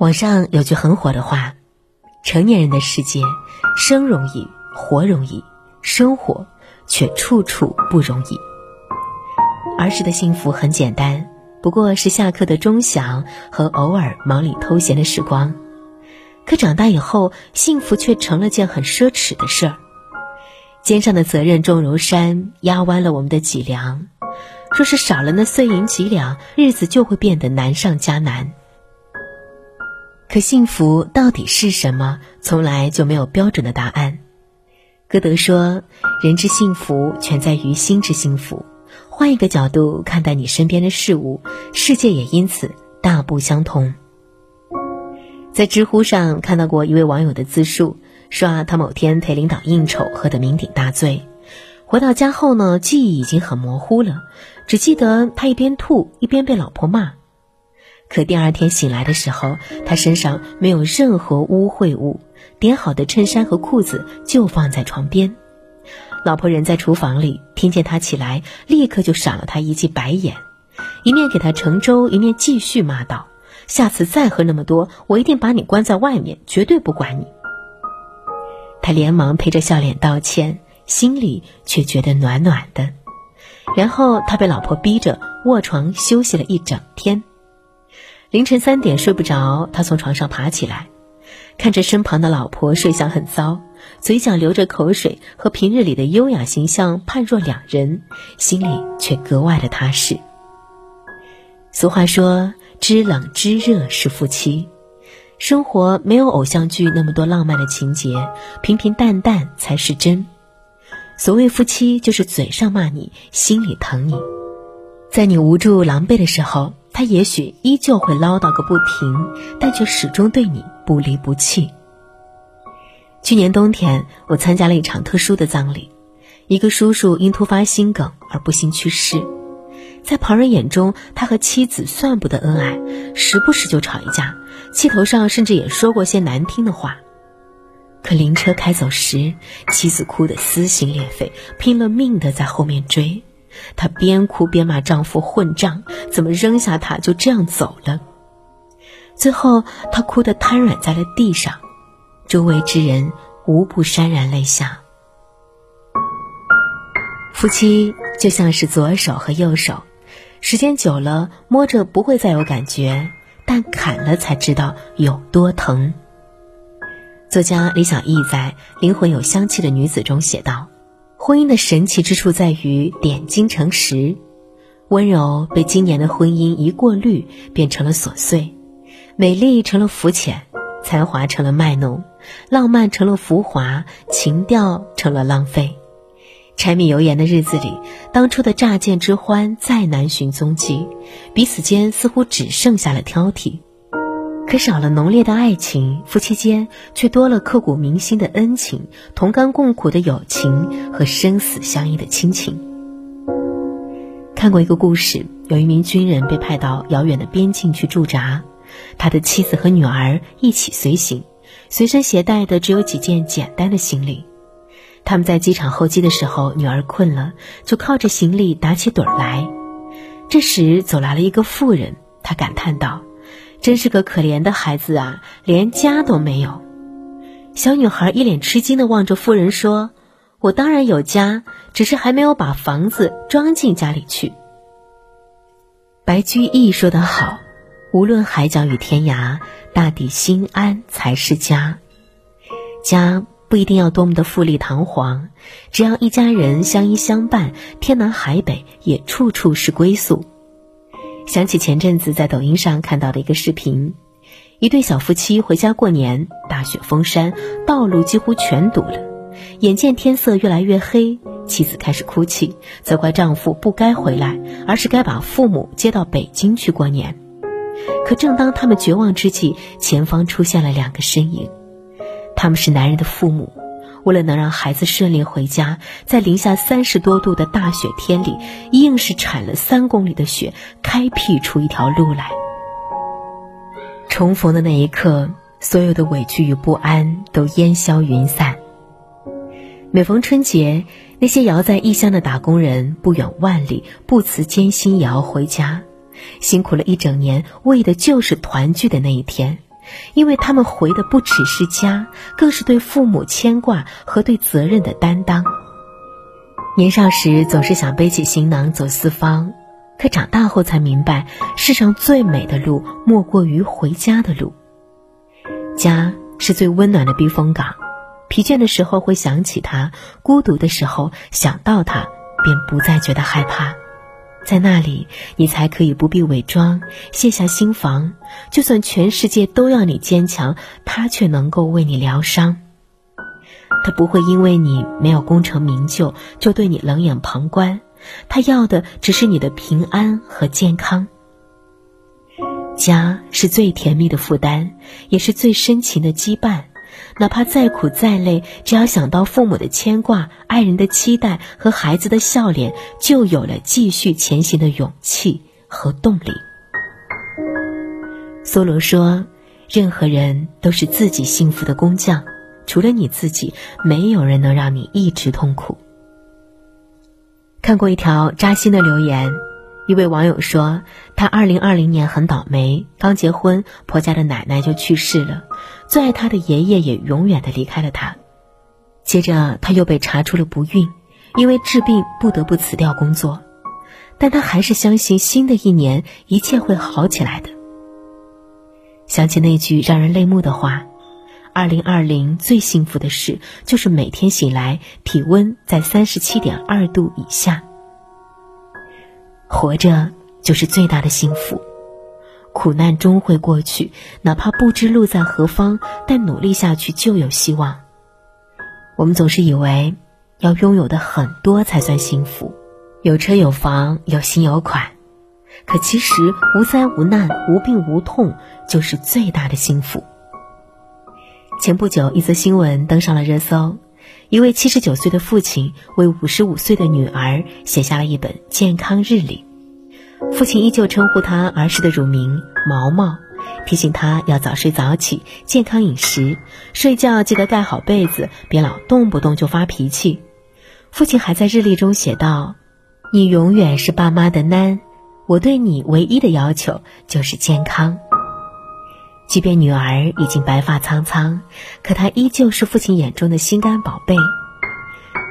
网上有句很火的话：“成年人的世界，生容易，活容易，生活却处处不容易。”儿时的幸福很简单，不过是下课的钟响和偶尔忙里偷闲的时光。可长大以后，幸福却成了件很奢侈的事儿。肩上的责任重如山，压弯了我们的脊梁。若是少了那碎银几两，日子就会变得难上加难。可幸福到底是什么？从来就没有标准的答案。歌德说：“人之幸福，全在于心之幸福。”换一个角度看待你身边的事物，世界也因此大不相同。在知乎上看到过一位网友的自述，说啊，他某天陪领导应酬，喝得酩酊大醉，回到家后呢，记忆已经很模糊了，只记得他一边吐一边被老婆骂。可第二天醒来的时候，他身上没有任何污秽物，叠好的衬衫和裤子就放在床边。老婆人在厨房里，听见他起来，立刻就赏了他一记白眼，一面给他盛粥，一面继续骂道：“下次再喝那么多，我一定把你关在外面，绝对不管你。”他连忙陪着笑脸道歉，心里却觉得暖暖的。然后他被老婆逼着卧床休息了一整天。凌晨三点睡不着，他从床上爬起来，看着身旁的老婆睡相很糟，嘴角流着口水，和平日里的优雅形象判若两人，心里却格外的踏实。俗话说：“知冷知热是夫妻。”生活没有偶像剧那么多浪漫的情节，平平淡淡才是真。所谓夫妻，就是嘴上骂你，心里疼你，在你无助狼狈的时候。他也许依旧会唠叨个不停，但却始终对你不离不弃。去年冬天，我参加了一场特殊的葬礼，一个叔叔因突发心梗而不幸去世。在旁人眼中，他和妻子算不得恩爱，时不时就吵一架，气头上甚至也说过些难听的话。可灵车开走时，妻子哭得撕心裂肺，拼了命的在后面追。她边哭边骂丈夫混账，怎么扔下他就这样走了？最后，她哭得瘫软在了地上，周围之人无不潸然泪下。夫妻就像是左手和右手，时间久了摸着不会再有感觉，但砍了才知道有多疼。作家李小艺在《灵魂有香气的女子》中写道。婚姻的神奇之处在于点金成石，温柔被今年的婚姻一过滤，变成了琐碎；美丽成了肤浅，才华成了卖弄，浪漫成了浮华，情调成了浪费。柴米油盐的日子里，当初的乍见之欢再难寻踪迹，彼此间似乎只剩下了挑剔。可少了浓烈的爱情，夫妻间却多了刻骨铭心的恩情、同甘共苦的友情和生死相依的亲情。看过一个故事，有一名军人被派到遥远的边境去驻扎，他的妻子和女儿一起随行，随身携带的只有几件简单的行李。他们在机场候机的时候，女儿困了，就靠着行李打起盹来。这时走来了一个妇人，她感叹道。真是个可怜的孩子啊，连家都没有。小女孩一脸吃惊地望着妇人说：“我当然有家，只是还没有把房子装进家里去。”白居易说得好：“无论海角与天涯，大抵心安才是家。”家不一定要多么的富丽堂皇，只要一家人相依相伴，天南海北也处处是归宿。想起前阵子在抖音上看到的一个视频，一对小夫妻回家过年，大雪封山，道路几乎全堵了。眼见天色越来越黑，妻子开始哭泣，责怪丈夫不该回来，而是该把父母接到北京去过年。可正当他们绝望之际，前方出现了两个身影，他们是男人的父母。为了能让孩子顺利回家，在零下三十多度的大雪天里，硬是铲了三公里的雪，开辟出一条路来。重逢的那一刻，所有的委屈与不安都烟消云散。每逢春节，那些遥在异乡的打工人不远万里，不辞艰辛也要回家，辛苦了一整年，为的就是团聚的那一天。因为他们回的不只是家，更是对父母牵挂和对责任的担当。年少时总是想背起行囊走四方，可长大后才明白，世上最美的路莫过于回家的路。家是最温暖的避风港，疲倦的时候会想起他，孤独的时候想到他，便不再觉得害怕。在那里，你才可以不必伪装，卸下心防。就算全世界都要你坚强，他却能够为你疗伤。他不会因为你没有功成名就就对你冷眼旁观，他要的只是你的平安和健康。家是最甜蜜的负担，也是最深情的羁绊。哪怕再苦再累，只要想到父母的牵挂、爱人的期待和孩子的笑脸，就有了继续前行的勇气和动力。梭罗说：“任何人都是自己幸福的工匠，除了你自己，没有人能让你一直痛苦。”看过一条扎心的留言。一位网友说，他二零二零年很倒霉，刚结婚，婆家的奶奶就去世了，最爱他的爷爷也永远的离开了他。接着他又被查出了不孕，因为治病不得不辞掉工作，但他还是相信新的一年一切会好起来的。想起那句让人泪目的话：“二零二零最幸福的事就是每天醒来体温在三十七点二度以下。”活着就是最大的幸福，苦难终会过去，哪怕不知路在何方，但努力下去就有希望。我们总是以为要拥有的很多才算幸福，有车有房有心有款，可其实无灾无难无病无痛就是最大的幸福。前不久，一则新闻登上了热搜。一位七十九岁的父亲为五十五岁的女儿写下了一本健康日历，父亲依旧称呼他儿时的乳名毛毛，提醒他要早睡早起，健康饮食，睡觉记得盖好被子，别老动不动就发脾气。父亲还在日历中写道：“你永远是爸妈的囡，我对你唯一的要求就是健康。”即便女儿已经白发苍苍，可她依旧是父亲眼中的心肝宝贝。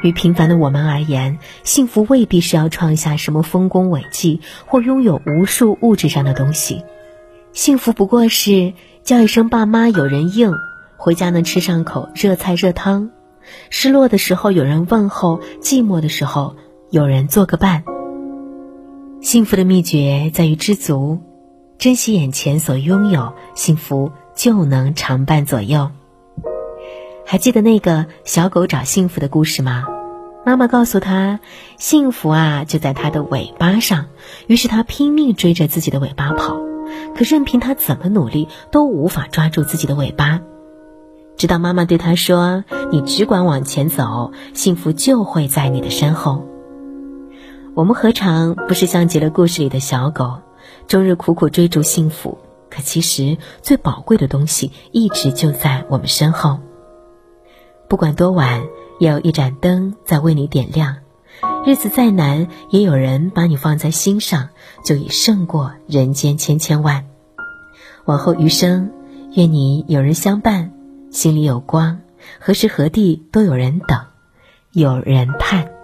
于平凡的我们而言，幸福未必是要创下什么丰功伟绩，或拥有无数物质上的东西。幸福不过是叫一声爸妈有人应，回家能吃上口热菜热汤，失落的时候有人问候，寂寞的时候有人做个伴。幸福的秘诀在于知足。珍惜眼前所拥有，幸福就能常伴左右。还记得那个小狗找幸福的故事吗？妈妈告诉他，幸福啊就在它的尾巴上。于是他拼命追着自己的尾巴跑，可任凭他怎么努力，都无法抓住自己的尾巴。直到妈妈对他说：“你只管往前走，幸福就会在你的身后。”我们何尝不是像极了故事里的小狗？终日苦苦追逐幸福，可其实最宝贵的东西一直就在我们身后。不管多晚，也有一盏灯在为你点亮；日子再难，也有人把你放在心上，就已胜过人间千千万。往后余生，愿你有人相伴，心里有光，何时何地都有人等，有人盼。